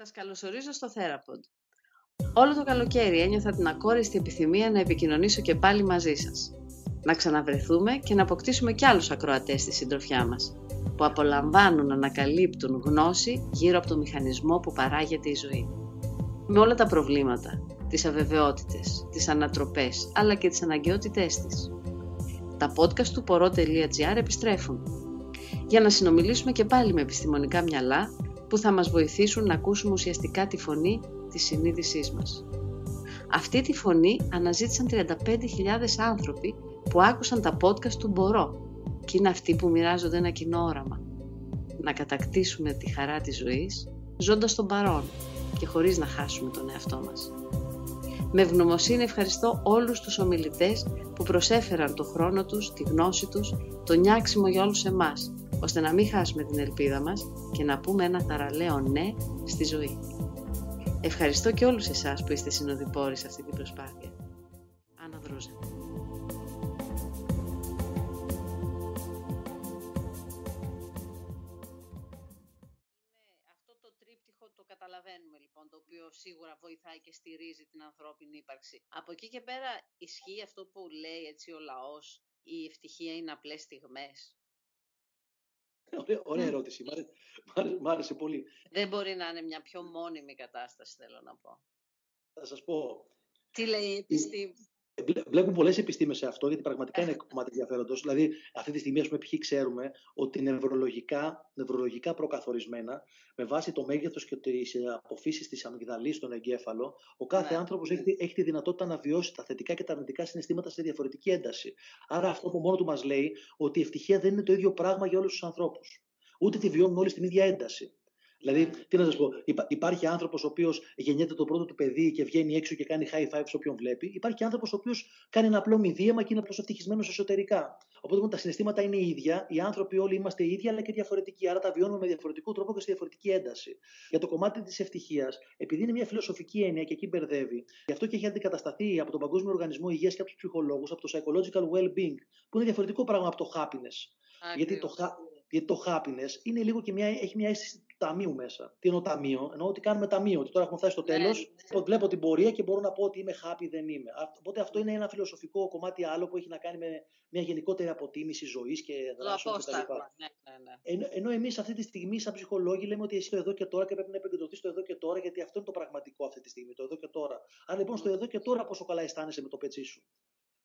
Σας καλωσορίζω στο Therapod. Όλο το καλοκαίρι ένιωθα την ακόριστη επιθυμία να επικοινωνήσω και πάλι μαζί σας. Να ξαναβρεθούμε και να αποκτήσουμε κι άλλους ακροατές στη συντροφιά μας, που απολαμβάνουν να ανακαλύπτουν γνώση γύρω από το μηχανισμό που παράγεται η ζωή. Με όλα τα προβλήματα, τις αβεβαιότητες, τις ανατροπές, αλλά και τις αναγκαιότητές της. Τα podcast του poro.gr επιστρέφουν για να συνομιλήσουμε και πάλι με επιστημονικά μυαλά που θα μας βοηθήσουν να ακούσουμε ουσιαστικά τη φωνή της συνείδησής μας. Αυτή τη φωνή αναζήτησαν 35.000 άνθρωποι που άκουσαν τα podcast του «Μπορώ» και είναι αυτοί που μοιράζονται ένα κοινό όραμα. Να κατακτήσουμε τη χαρά της ζωής, ζώντας τον παρόν και χωρίς να χάσουμε τον εαυτό μας. Με ευγνωμοσύνη ευχαριστώ όλους τους ομιλητές που προσέφεραν το χρόνο τους, τη γνώση τους, το νιάξιμο για όλους εμάς, ώστε να μην χάσουμε την ελπίδα μας και να πούμε ένα θαραλέο ναι στη ζωή. Ευχαριστώ και όλους εσάς που είστε συνοδοιπόροι σε αυτή την προσπάθεια. Άννα Δρούζα. αυτό το τρίπτυχο το καταλαβαίνουμε λοιπόν, το οποίο σίγουρα βοηθάει και στηρίζει την ανθρώπινη ύπαρξη. Από εκεί και πέρα ισχύει αυτό που λέει έτσι ο λαός, η ευτυχία είναι απλές στιγμές. Ωραία, ωραία ερώτηση. Μ' άρεσε, μ' άρεσε πολύ. Δεν μπορεί να είναι μια πιο μόνιμη κατάσταση, θέλω να πω. Θα σας πω. Τι λέει η επιστήμη; Βλέπουμε πολλές επιστήμες σε αυτό, γιατί πραγματικά είναι κομμάτι ενδιαφέροντος. Δηλαδή, αυτή τη στιγμή, ας πούμε, π.χ. ξέρουμε ότι νευρολογικά, νευρολογικά προκαθορισμένα, με βάση το μέγεθος και τις αποφύσεις της αμυγδαλής στον εγκέφαλο, ο κάθε ναι. άνθρωπος έχει, έχει τη δυνατότητα να βιώσει τα θετικά και τα αρνητικά συναισθήματα σε διαφορετική ένταση. Άρα, αυτό που μόνο του μας λέει ότι η ευτυχία δεν είναι το ίδιο πράγμα για όλους τους ανθρώπους. Ούτε τη βιώνουν όλοι στην ίδια ένταση. Δηλαδή, τι να σας πω, υπάρχει άνθρωπος ο οποίος γεννιέται το πρώτο του παιδί και βγαίνει έξω και κάνει high five σε όποιον βλέπει. Υπάρχει άνθρωπος ο οποίος κάνει ένα απλό μηδίαμα και είναι απλώς ευτυχισμένος εσωτερικά. Οπότε λοιπόν, τα συναισθήματα είναι ίδια, οι άνθρωποι όλοι είμαστε ίδιοι, αλλά και διαφορετικοί. Άρα τα βιώνουμε με διαφορετικό τρόπο και σε διαφορετική ένταση. Για το κομμάτι της ευτυχίας, επειδή είναι μια φιλοσοφική έννοια και εκεί μπερδεύει, γι' αυτό και έχει αντικατασταθεί από τον Παγκόσμιο Οργανισμό Υγείας και από του ψυχολόγους, από το psychological well-being, που είναι διαφορετικό πράγμα από το happiness. Γιατί το, γιατί το happiness είναι λίγο και μια, έχει μια αίσθηση του ταμείου μέσα. Τι εννοώ ταμείο, εννοώ ότι κάνουμε ταμείο. Ότι τώρα έχουμε φτάσει στο τέλος, ναι. βλέπω την πορεία και μπορώ να πω ότι είμαι happy, δεν είμαι. Οπότε αυτό είναι ένα φιλοσοφικό κομμάτι άλλο που έχει να κάνει με μια γενικότερη αποτίμηση ζωής και δράσεων κτλ. Ναι, ναι, ναι. Ενώ, ενώ εμείς αυτή τη στιγμή, σαν ψυχολόγοι, λέμε ότι εσύ το εδώ και τώρα και πρέπει να επικεντρωθείς στο εδώ και τώρα, γιατί αυτό είναι το πραγματικό αυτή τη στιγμή, το εδώ και τώρα. Άρα λοιπόν στο εδώ και τώρα πόσο καλά αισθάνεσαι με το πετσί σου.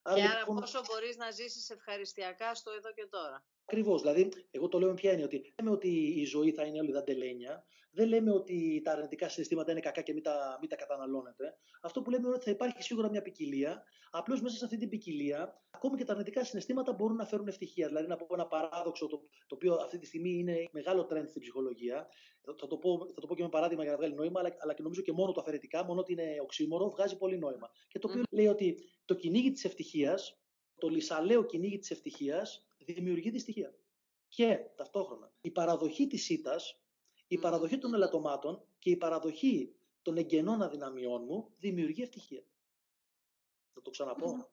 Άρα, και άρα λοιπόν... πόσο μπορείς να ζήσεις ευχαριστιακά στο εδώ και τώρα. Ακριβώς. Δηλαδή, εγώ το λέω με ποια έννοια. Ότι λέμε ότι η ζωή θα είναι όλη δαντελένια. Δεν λέμε ότι τα αρνητικά συναισθήματα είναι κακά και μην τα, μην τα καταναλώνετε. Αυτό που λέμε είναι ότι θα υπάρχει σίγουρα μια ποικιλία. Απλώς μέσα σε αυτή την ποικιλία, ακόμη και τα αρνητικά συναισθήματα μπορούν να φέρουν ευτυχία. Δηλαδή, να πω ένα παράδοξο, το, το οποίο αυτή τη στιγμή είναι μεγάλο trend στην ψυχολογία. Θα το, πω, θα το πω και με παράδειγμα για να βγάλει νόημα, αλλά, αλλά και νομίζω και μόνο το αφαιρετικά, μόνο ότι είναι οξύμορο, βγάζει πολύ νόημα. Και το οποίο mm. λέει ότι το κυνήγι της ευτυχίας, το λυσαλαίο κυνήγι της ευτυχίας, δημιουργεί δυστυχία. Και ταυτόχρονα η παραδοχή της ήττας, η παραδοχή των ελαττωμάτων και η παραδοχή των εγγενών αδυναμιών μου δημιουργεί ευτυχία. Θα το ξαναπώ.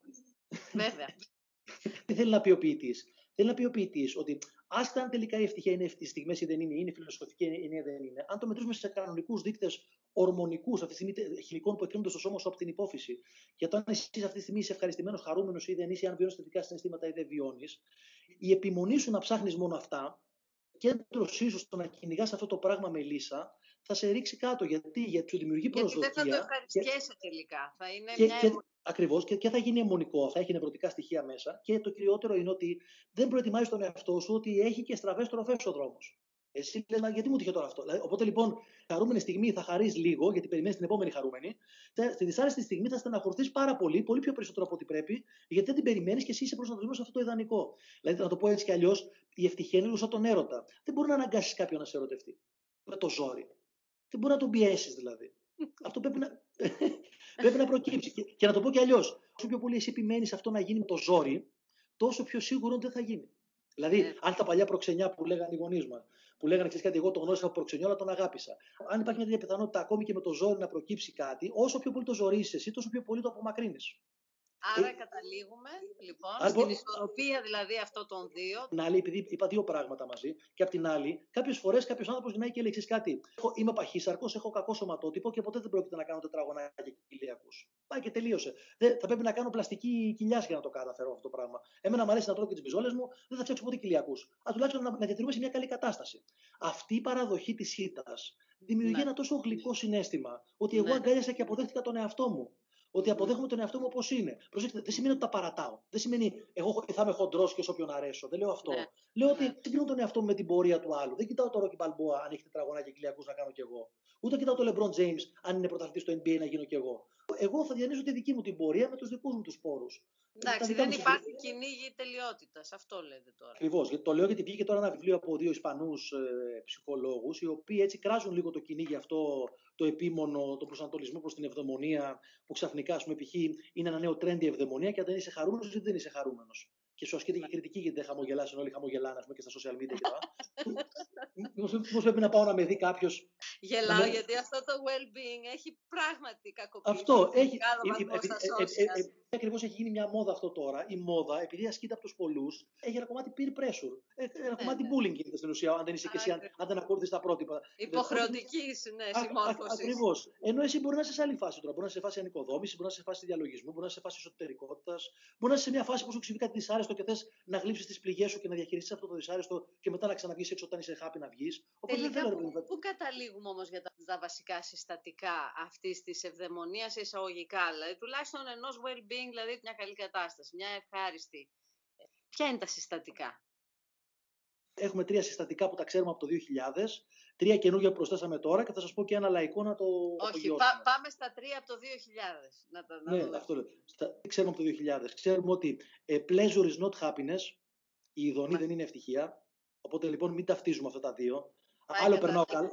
Βέβαια. Τι θέλει να πει ο ποιητής; Θέλει να πει ο ποιητής ότι άσχετα αν τελικά η ευτυχία είναι οι στιγμές ή δεν είναι, είναι φιλοσοφική ή δεν είναι, αν το μετρήσουμε σε κανονικούς δείκτες ορμονικούς αυτή τη στιγμή χημικών που εκκρίνονται στο σώμα σου από την υπόφυση. Για το αν εσύ αυτή τη στιγμή είσαι ευχαριστημένος, χαρούμενος ή δεν είσαι, αν βιώνεις θετικά συναισθήματα ή δεν βιώνεις, η επιμονή σου να ψάχνεις μόνο αυτά, κέντρο ίσως στο να κυνηγάς αυτό το πράγμα με λύσα, θα σε ρίξει κάτω. Γιατί, γιατί σου δημιουργεί προσδοκία. Γιατί δεν θα το ευχαριστιέσαι τελικά. Θα είναι και, μια και, Ακριβώς και, και θα γίνει αιμονικό, θα έχει νευρωτικά στοιχεία μέσα. Και το κυριότερο είναι ότι δεν προετοιμάζει τον εαυτό σου ότι έχει και στραβές τροφές ο δρόμος. Εσύ λες, γιατί μου τυχε τώρα αυτό; Δηλαδή, οπότε λοιπόν, χαρούμενη στιγμή θα χαρείς λίγο, γιατί περιμένεις την επόμενη χαρούμενη. Στη δυσάρεστη στιγμή θα στεναχωρηθείς πάρα πολύ, πολύ πιο περισσότερο από ό,τι πρέπει, γιατί δεν την περιμένεις και εσύ είσαι προσανατολισμένος σε αυτό το ιδανικό. Δηλαδή, να το πω έτσι κι αλλιώς, η ευτυχία είναι σαν τον έρωτα. Δεν μπορεί να αναγκάσεις κάποιον να σε ερωτευτεί. Με το ζόρι. Δεν μπορεί να τον πιέσεις δηλαδή. αυτό πρέπει να, πρέπει να προκύψει. Και, και να το πω κι αλλιώς, όσο πιο πολύ εσύ επιμένει αυτό να γίνει με το ζόρι, τόσο πιο σίγουρο δεν θα γίνει. Δηλαδή, ναι. αν τα παλιά προξενιά που λέγανε οι γονείς μας, που λέγανε ξέρεις κάτι, εγώ τον γνώρισα από προξενιό, αλλά τον αγάπησα. Αν υπάρχει μια τέτοια πιθανότητα ακόμη και με το ζόρι να προκύψει κάτι, όσο πιο πολύ το ζωρίσει εσύ, τόσο πιο πολύ το απομακρύνεις. Άρα ε, καταλήγουμε λοιπόν στην λοιπόν, ισορροπία δηλαδή αυτών των δύο. Την άλλη, επειδή είπα δύο πράγματα μαζί, και απ' την άλλη, κάποιες φορές κάποιος άνθρωπος γυρνάει και λέει κάτι. Είμαι παχύσαρκος, έχω κακό σωματότυπο και ποτέ δεν πρόκειται να κάνω τετραγωνάκια και κοιλιακού. Πάει και τελείωσε. Δεν, θα πρέπει να κάνω πλαστική κοιλιά για να το καταφέρω αυτό το πράγμα. Εμένα μου αρέσει να τρώω και τις μπιζόλες μου, δεν θα φτιάξω ποτέ κοιλιακού. Α τουλάχιστον να, να διατηρούμε σε μια καλή κατάσταση. Αυτή η παραδοχή της ήττας δημιουργεί ναι. ένα τόσο γλυκό συνέστημα ότι εγώ ναι. αγκάλιασα και αποδέχτηκα τον εαυτό μου. Ότι αποδέχομαι τον εαυτό μου όπως είναι. Προσέξτε, δεν σημαίνει ότι τα παρατάω. Δεν σημαίνει εγώ θα είμαι χοντρός και όσο όποιον αρέσω. Δεν λέω αυτό. Ναι. Λέω ότι συγκρίνω τον εαυτό μου με την πορεία του άλλου. Δεν κοιτάω το Ρόκι Μπαλμπόα αν έχει τετραγωνά και κοιλιακού να κάνω κι εγώ. Ούτε κοιτάω το LeBron James αν είναι πρωταθλητής στο NBA να γίνω κι εγώ. Εγώ θα διανύσω τη δική μου την πορεία με τους δικούς μου τους πόρους. Εντάξει, δεν υπάρχει κυνήγη τελειότητας. Αυτό λέτε τώρα. Ακριβώς. Γιατί το λέω γιατί βγήκε τώρα ένα βιβλίο από δύο Ισπανούς ε, ψυχολόγους, οι οποίοι έτσι κράζουν λίγο το κυνήγι αυτό, το επίμονο, το προσανατολισμό προς την ευδαιμονία, που ξαφνικά, ας πούμε, π.χ. είναι ένα νέο τρέντι ευδαιμονία και αν δεν είσαι χαρούμενος ή δεν είσαι χαρούμενος και σου ασκείται και κριτική γιατί δεν χαμογελάσουν όλοι χαμογελάνε και στα social media κλπ. Πώ πρέπει να πάω να με δει κάποιο. Γελάω γιατί αυτό το well-being έχει πράγματι κακοποίηση. Αυτό έχει. Ακριβώς έχει γίνει μια μόδα αυτό τώρα. Η μόδα, επειδή ασκείται από τους πολλούς, έχει ένα κομμάτι peer pressure. Ένα ναι, κομμάτι ναι. bullying γίνεται στην ουσία, αν δεν είσαι και εσύ, αν δεν ακολουθείς τα πρότυπα. Υποχρεωτική, ναι, συμμόρφωσης. Ακριβώς. Ενώ εσύ μπορεί να είσαι σε άλλη φάση τώρα. Μπορεί να είσαι σε φάση ανοικοδόμησης, μπορεί να είσαι σε φάση διαλογισμού, μπορεί να είσαι σε φάση εσωτερικότητας, μπορεί να είσαι σε μια φάση που σου ξυπνεί κάτι δυσάρεστο και θες να γλύψεις τις πληγές σου και να διαχειριστείς αυτό το δυσάρεστο και μετά να ξαναβγείς έξω όταν είσαι happy να βγεις. Τελικά, πού, πού καταλήγουμε όμως για τα, τα, βασικά συστατικά αυτής της ευδαιμονίας εισαγωγικά, δηλαδή τουλάχιστον ενός well-being, δηλαδή μια καλή κατάσταση, μια ευχάριστη. Ποια είναι τα συστατικά; Έχουμε τρία συστατικά που τα ξέρουμε από το 2000, τρία καινούργια που προσθέσαμε τώρα και θα σας πω και ένα λαϊκό να το Όχι, πά, πάμε στα τρία από το 2000. Να τα, να ναι, αυτό λέω. Στα, ξέρουμε από το 2000. Ξέρουμε ότι ε, pleasure is not happiness, η ειδονή δεν είναι ευτυχία, οπότε λοιπόν μην ταυτίζουμε αυτά τα δύο. άλλο περνάω καλά,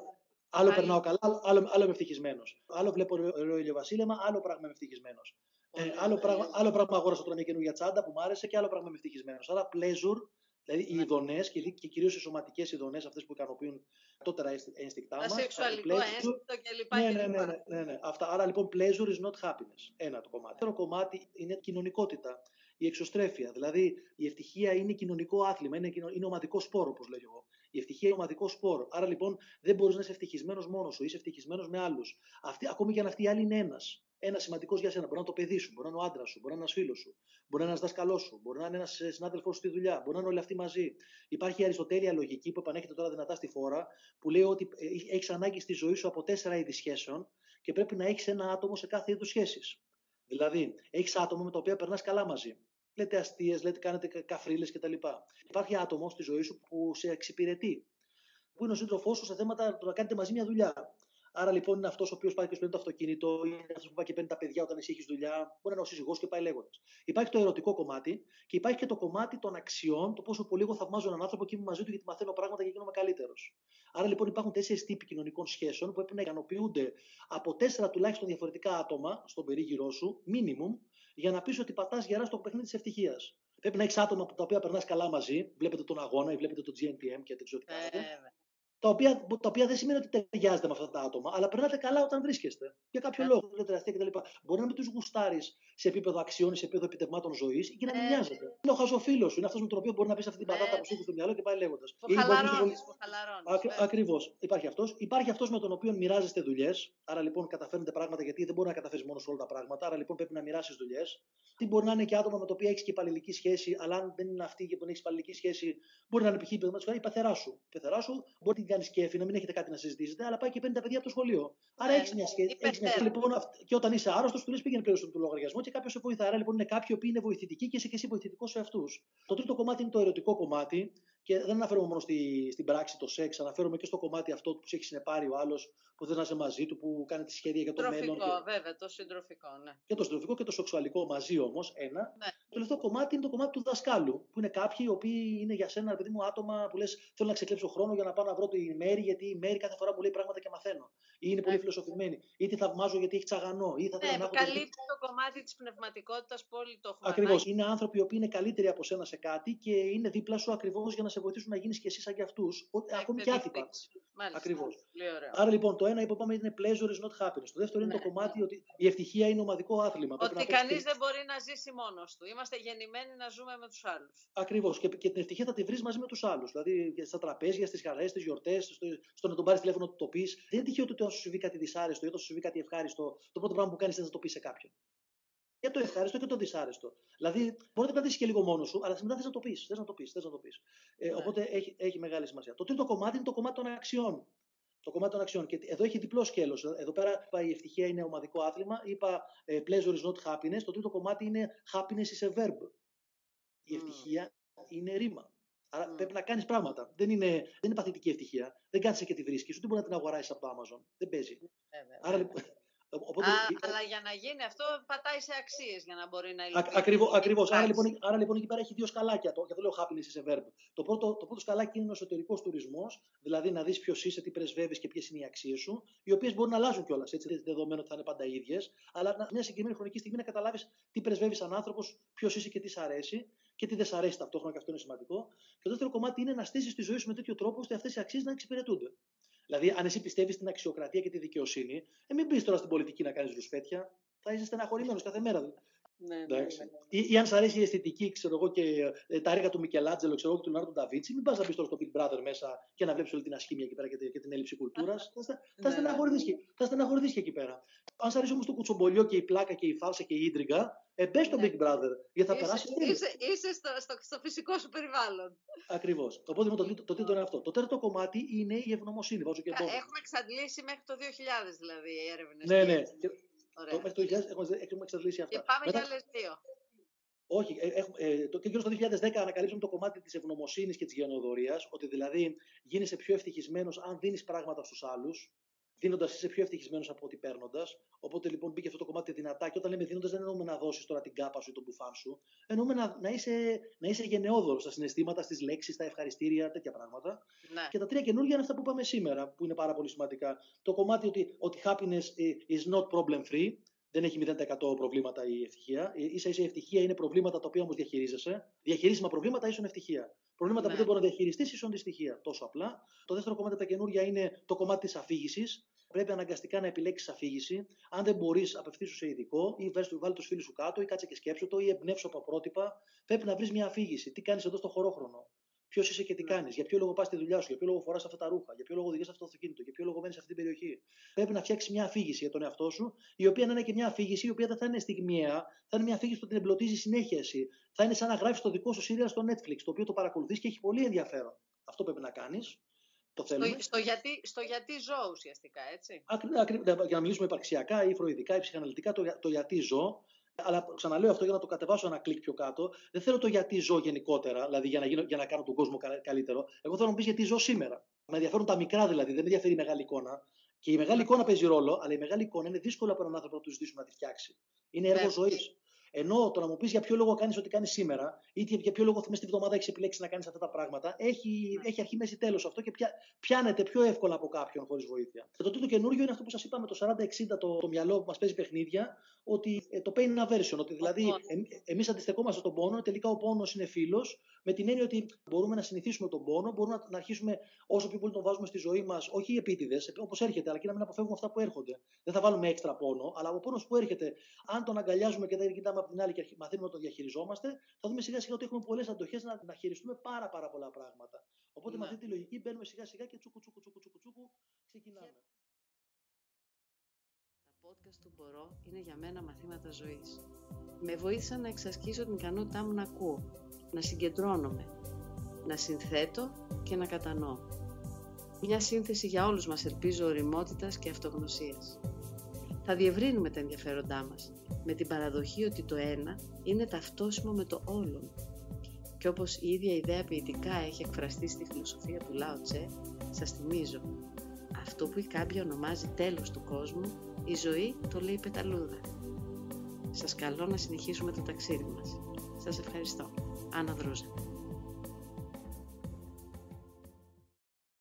άλλο περνάω καλά, άλλο, άλλο είμαι ευτυχισμένος. Άλλο βλέπω ωραίο ηλιοβασίλεμα, άλλο πράγμα είμαι ευτυχισμένος. Ε, άλλο, πράγμα, άλλο πράγμα αγόρασα τώρα μια καινούργια τσάντα που μου άρεσε και άλλο πράγμα είμαι ευτυχισμένος. Άρα pleasure Δηλαδή οι ναι. ειδονές και, και κυρίως οι σωματικές ειδονές, αυτές που ικανοποιούν τότερα ένστικτά μας. Σεξουαλικό ένστικτο κλπ. Ναι, ναι, ναι, ναι, ναι, ναι. Αυτά. Άρα λοιπόν, pleasure is not happiness. Ένα το κομμάτι. Δεύτερο κομμάτι είναι κοινωνικότητα. Η εξωστρέφεια. Δηλαδή η ευτυχία είναι κοινωνικό άθλημα, είναι, είναι ομαδικό σπόρο, όπως λέω εγώ. Η ευτυχία είναι ομαδικό σπόρο. Άρα λοιπόν δεν μπορείς να είσαι ευτυχισμένος μόνος σου, είσαι ευτυχισμένος με άλλους. Ακόμη και αν αυτοί οι άλλοι είναι ένας ένας σημαντικός για σένα. Μπορεί να είναι το παιδί σου, μπορεί να είναι ο άντρας σου, μπορεί να είναι ένας φίλος σου, μπορεί να είναι ένας δάσκαλό σου, μπορεί να είναι ένας συνάδελφός σου στη δουλειά, μπορεί να είναι όλοι αυτοί μαζί. Υπάρχει η αριστοτέλεια λογική που επανέχεται τώρα δυνατά στη φόρα, που λέει ότι ε, έχεις ανάγκη στη ζωή σου από τέσσερα είδη σχέσεων και πρέπει να έχεις ένα άτομο σε κάθε είδους σχέσεις. Δηλαδή, έχεις άτομα με τα οποία περνάς καλά μαζί. Λέτε αστείες, λέτε κάνετε καφρίλες κτλ. Υπάρχει άτομο στη ζωή σου που σε εξυπηρετεί, που είναι ο σύντροφός σου σε θέματα να κάνετε μαζί μια δουλειά. Άρα λοιπόν είναι αυτός ο οποίος πάει και παίρνει το αυτοκίνητο, είναι αυτός που πάει και παίρνει τα παιδιά όταν εσύ έχεις δουλειά, μπορεί να είναι ο σύζυγός και πάει λέγοντας. Υπάρχει το ερωτικό κομμάτι και υπάρχει και το κομμάτι των αξιών, το πόσο πολύ εγώ θαυμάζω έναν άνθρωπο και είμαι μαζί του γιατί μαθαίνω πράγματα και γίνομαι καλύτερος. Άρα λοιπόν υπάρχουν τέσσερις τύποι κοινωνικών σχέσεων που πρέπει να ικανοποιούνται από τέσσερα τουλάχιστον διαφορετικά άτομα στον περίγυρό σου, minimum, για να πεις ότι πατάς γερά στο παιχνίδι της ευτυχίας. Πρέπει να έχεις άτομα από τα οποία περνάς καλά μαζί. Βλέπετε τον αγώνα ή βλέπετε το GNTM και δεν ξέρω τι τα οποία, τα οποία δεν σημαίνει ότι ταιριάζετε με αυτά τα άτομα, αλλά περνάτε καλά όταν βρίσκεστε. Για κάποιο yeah. λόγο, λέτε αστεία κτλ. Μπορεί να μην τους γουστάρεις σε επίπεδο αξιών ή σε επίπεδο επιτευμάτων ζωής ή και να μην yeah. νοιάζεται. Είναι ο χαζοφίλο σου, είναι αυτός με τον οποίο μπορεί να πεις αυτή την πατάτα yeah. που σου έχει στο μυαλό και πάει λέγοντας. Που χαλαρώνεις, που χαλαρώνεις. Ακριβώς. Υπάρχει αυτός. Υπάρχει αυτός με τον οποίο μοιράζεστε δουλειές. Άρα λοιπόν καταφέρνετε πράγματα γιατί δεν μπορεί να καταφέρεις μόνος όλα τα πράγματα. Άρα λοιπόν πρέπει να μοιράσεις δουλειές. Τι μπορεί να είναι και άτομα με το οποίο έχεις και υπαλληλική σχέση, αλλά αν δεν είναι αυτή και που έχεις υπαλληλική σχέση, μπορεί να είναι π.χ. η πεθερά σου. Η πεθερά σου μπορεί να την κάνει κέφι, να μην έχετε κάτι να συζητήσετε, αλλά πάει και παίρνει τα παιδιά από το σχολείο. Άρα ναι, έχεις μια σχέση. Έχεις μια... Λοιπόν, και όταν είσαι άρρωστος, του λες πήγαινε πλέον στον λογαριασμό και κάποιος σε βοηθάει. Άρα λοιπόν είναι κάποιοι που είναι βοηθητικοί και είσαι και εσύ βοηθητικός σε αυτούς. Το τρίτο κομμάτι είναι το ερωτικό κομμάτι. Και δεν αναφέρομαι μόνο στη, στην πράξη το σεξ, αναφέρομαι και στο κομμάτι αυτό που σε έχει συνεπάρει ο άλλος, που δεν να είσαι μαζί του, που κάνει τη σχέδια για το τροφικό, μέλλον. Και... βέβαια, το συντροφικό, ναι. Και το συντροφικό και το σεξουαλικό μαζί όμως, ένα. Ναι. Το τελευταίο κομμάτι είναι το κομμάτι του δασκάλου, που είναι κάποιοι οι οποίοι είναι για σένα, παιδί μου, άτομα που λες: Θέλω να ξεκλέψω χρόνο για να πάω να βρω τη μέρη, γιατί η μέρη κάθε φορά μου λέει πράγματα και μαθαίνω. Ή είναι πολύ ναι. φιλοσοφημένη, ή τη θαυμάζω γιατί έχει τσαγανό. Ή θα ναι, να καλύπτει το κομμάτι της πνευματικότητας που όλοι το έχουμε. Ακριβώς. Είναι άνθρωποι οι οποίοι είναι καλύτεροι από σένα σε κάτι και είναι δίπλα σου ακριβώς για να σε σε βοηθήσουν να γίνεις και εσύ σαν και αυτούς, ακόμη και άθικα. Ακριβώς. Άρα λοιπόν το ένα που είπαμε είναι pleasure is not happiness. Το δεύτερο είναι το ναι. κομμάτι ότι η ευτυχία είναι ομαδικό άθλημα. Ότι κανείς δεν μπορεί να ζήσει μόνος του. Είμαστε γεννημένοι να ζούμε με τους άλλους. Ακριβώς. Και, και την ευτυχία θα τη βρεις μαζί με τους άλλους. Δηλαδή στα τραπέζια, στις χαρές, στις γιορτές, στο, στο να τον πάρεις τηλέφωνο του το πεις. Δεν είναι τυχαίο ότι όταν σου συμβεί κάτι δυσάρεστο ή όταν σου συμβεί κάτι ευχάριστο, το πρώτο πράγμα που κάνεις είναι να το πεις σε κάποιον και το ευχάριστο και το δυσάρεστο. Δηλαδή, μπορεί να κρατήσεις και λίγο μόνος σου, αλλά μετά θες να το πεις. Θες να το πεις. Θες να το πεις. Ε, ναι. οπότε έχει, έχει μεγάλη σημασία. Το τρίτο κομμάτι είναι το κομμάτι των αξιών. Το κομμάτι των αξιών. Και εδώ έχει διπλό σκέλος. Εδώ πέρα είπα η ευτυχία είναι ομαδικό άθλημα. Είπα ε, pleasure is not happiness. Το τρίτο κομμάτι είναι happiness is a verb. Η ευτυχία είναι ρήμα. Άρα mm. πρέπει να κάνεις πράγματα. Δεν είναι, δεν είναι παθητική ευτυχία. Δεν κάθεσαι και τη βρίσκεις. Ούτε μπορεί να την αγοράσεις από το Amazon. Δεν παίζει. Ε, Άρα λοιπόν, Οπότε... Α, αλλά για να γίνει αυτό πατάει σε αξίες για να μπορεί να υλοποιήσει. Ακριβώς. Ακριβώς. Άρα, λοιπόν, άρα λοιπόν εκεί πέρα έχει δύο σκαλάκια. Το, και αυτό λέω happiness σε verb. Το πρώτο, το πρώτο σκαλάκι είναι ο εσωτερικός τουρισμός, δηλαδή να δεις ποιος είσαι, τι πρεσβεύεις και ποιες είναι οι αξίες σου, οι οποίες μπορεί να αλλάζουν κιόλας. Έτσι, δεν δεδομένο ότι θα είναι πάντα ίδιες, αλλά μια συγκεκριμένη χρονική στιγμή να καταλάβεις τι πρεσβεύεις σαν άνθρωπος, ποιος είσαι και τι σ' αρέσει και τι δεν σ' αρέσει ταυτόχρονα και αυτό είναι σημαντικό. Και το δεύτερο κομμάτι είναι να στήσεις τη ζωή σου με τέτοιο τρόπο ώστε αυτές οι αξίες να εξυπηρετούνται. Δηλαδή, αν εσύ πιστεύεις στην αξιοκρατία και τη δικαιοσύνη, ε, μην μπει τώρα στην πολιτική να κάνεις ρουσφέτια. Θα είσαι στεναχωρημένος κάθε μέρα. Ναι, ναι, ναι. Ή, ή, αν σ' αρέσει η αισθητική, ξέρω εγώ, και ε, τα έργα του Μικελάτζελο, ξέρω εγώ, και του Λεωνάρντο Νταβίτσι, μην πας να μπεις τώρα στο Big Brother μέσα και να βλέπεις όλη την ασχήμια εκεί πέρα και, και την έλλειψη κουλτούρας. θα στεναχωρηθείς και εκεί πέρα. Αν σ' αρέσει όμως το κουτσομπολιό και η πλάκα και η φάλσα και η ίντριγκα, ε, μπες στο ναι. Big Brother, γιατί θα περάσεις. Είσαι, είσαι στο, στο, στο, φυσικό σου περιβάλλον. Ακριβώς. Οπότε το, το, το τρίτο είναι αυτό. Το τέταρτο κομμάτι είναι η ευγνωμοσύνη. Βάζω και Έχουμε εξαντλήσει μέχρι το 2000 δηλαδή οι έρευνες. Ναι, ναι. Το, μέχρι το 2000 έχουμε, έχουμε εξαντλήσει αυτά. Και πάμε Μετά... για άλλες δύο. Όχι, ε, ε, το, και γύρω στο 2010 ανακαλύψαμε το κομμάτι της ευγνωμοσύνης και της γενοδορία, ότι δηλαδή γίνεσαι πιο ευτυχισμένος αν δίνεις πράγματα στους άλλους, δίνοντας είσαι πιο ευτυχισμένος από ό,τι παίρνοντας. Οπότε λοιπόν μπήκε αυτό το κομμάτι δυνατά. Και όταν λέμε δίνοντας, δεν εννοούμε να δώσεις τώρα την κάπα σου ή τον μπουφάν σου. Εννοούμε να, να, είσαι, να είσαι γενναιόδωρος στα συναισθήματα, στις λέξεις, στα ευχαριστήρια, τέτοια πράγματα. Ναι. Και τα τρία καινούργια είναι αυτά που είπαμε σήμερα, που είναι πάρα πολύ σημαντικά. Το κομμάτι ότι, ότι happiness is not problem free. Δεν έχει 0% προβλήματα η ευτυχία. σα ίσα η ευτυχία είναι προβλήματα τα οποία όμως διαχειρίζεσαι. Διαχειρίσιμα προβλήματα ίσον ευτυχία. Προβλήματα ναι. που δεν μπορεί να διαχειριστείς ίσον δυστυχία. Τόσο απλά. Το δεύτερο κομμάτι τα καινούργια είναι το κομμάτι της αφήγησης. Πρέπει αναγκαστικά να επιλέξεις αφήγηση. Αν δεν μπορείς, απευθύνσου σε ειδικό ή βάλει τους φίλους σου κάτω ή κάτσε και σκέψου το ή εμπνεύσου από πρότυπα. Πρέπει να βρεις μια αφήγηση. Τι κάνεις εδώ στο χωρόχρονο. Ποιος είσαι και τι ναι. κάνεις, για ποιο λόγο πας στη δουλειά σου, για ποιο λόγο φοράς αυτά τα ρούχα, για ποιο λόγο οδηγείς αυτό το αυτοκίνητο, για ποιο λόγο μένει σε αυτή την περιοχή. Πρέπει να φτιάξεις μια αφήγηση για τον εαυτό σου, η οποία να είναι και μια αφήγηση η οποία δεν θα είναι στιγμιαία, θα είναι μια αφήγηση που την εμπλωτίζει συνέχεια εσύ. Θα είναι σαν να γράφεις το δικό σου σύριαλ στο Netflix, το οποίο το παρακολουθείς και έχει πολύ ενδιαφέρον. Αυτό πρέπει να κάνεις. Το στο, στο, γιατί, στο γιατί ζω ουσιαστικά, έτσι. Ακρι, για να μιλήσουμε υπαρξιακά ή φροηδικά ή ψυχαναλυτικά, το, το γιατί ζω αλλά ξαναλέω αυτό για να το κατεβάσω ένα κλικ πιο κάτω. Δεν θέλω το γιατί ζω γενικότερα, δηλαδή για να, γίνω, για να κάνω τον κόσμο καλύτερο. Εγώ θέλω να μου πεις γιατί ζω σήμερα. Με ενδιαφέρουν τα μικρά δηλαδή, δεν με ενδιαφέρει η μεγάλη εικόνα. Και η μεγάλη εικόνα παίζει ρόλο, αλλά η μεγάλη εικόνα είναι δύσκολο από έναν άνθρωπο να του ζητήσουμε να τη φτιάξει. Είναι έργο ζωής. Ενώ το να μου πεις για ποιο λόγο κάνεις ό,τι κάνεις σήμερα, ή για ποιο λόγο μέσα στη βδομάδα έχεις επιλέξει να κάνεις αυτά τα πράγματα, έχει, έχει αρχή, μέση, τέλος αυτό και πια, πιάνεται πιο εύκολα από κάποιον χωρίς βοήθεια. Και το τρίτο καινούριο είναι αυτό που σας είπαμε, το 40-60, το, το μυαλό που μας παίζει παιχνίδια, ότι ε, το pain aversion, ότι δηλαδή ε, εμείς αντιστεκόμαστε στον πόνο, τελικά ο πόνος είναι φίλος, με την έννοια ότι μπορούμε να συνηθίσουμε τον πόνο, μπορούμε να, να αρχίσουμε όσο πιο πολύ τον βάζουμε στη ζωή μας, όχι επίτηδες, όπως έρχεται, αλλά και να μην αποφεύγουμε αυτά που έρχονται. Δεν θα βάλουμε έξτρα πόνο, αλλά ο πόνος που έρχεται, αν τον αγκαλιάζουμε και δεν κοιτάμε από την άλλη και μαθαίνουμε να τον διαχειριζόμαστε, θα δούμε σιγά σιγά ότι έχουμε πολλές αντοχές να, να χειριστούμε πάρα, πάρα πολλά πράγματα. Οπότε ναι. με αυτή τη λογική μπαίνουμε σιγά σιγά και τσούκου τσούκου τσούκου τσούκου, τσούκου ξεκινάμε. Τα podcast του Μπορώ είναι για μένα μαθήματα ζωής. Με βοήθησαν να εξασκήσω την ικανότητά μου να ακούω, να συγκεντρώνομαι, να συνθέτω και να κατανοώ. Μια σύνθεση για όλους μας ελπίζω οριμότητας και αυτογνωσίας. Θα διευρύνουμε τα ενδιαφέροντά μας με την παραδοχή ότι το ένα είναι ταυτόσιμο με το όλον. Και όπως η ίδια ιδέα ποιητικά έχει εκφραστεί στη φιλοσοφία του Λάο Τσε, σας θυμίζω, αυτό που η κάμπια ονομάζει τέλος του κόσμου, η ζωή το λέει πεταλούδα. Σας καλώ να συνεχίσουμε το ταξίδι μας. Σας ευχαριστώ. Άννα Δρούζα.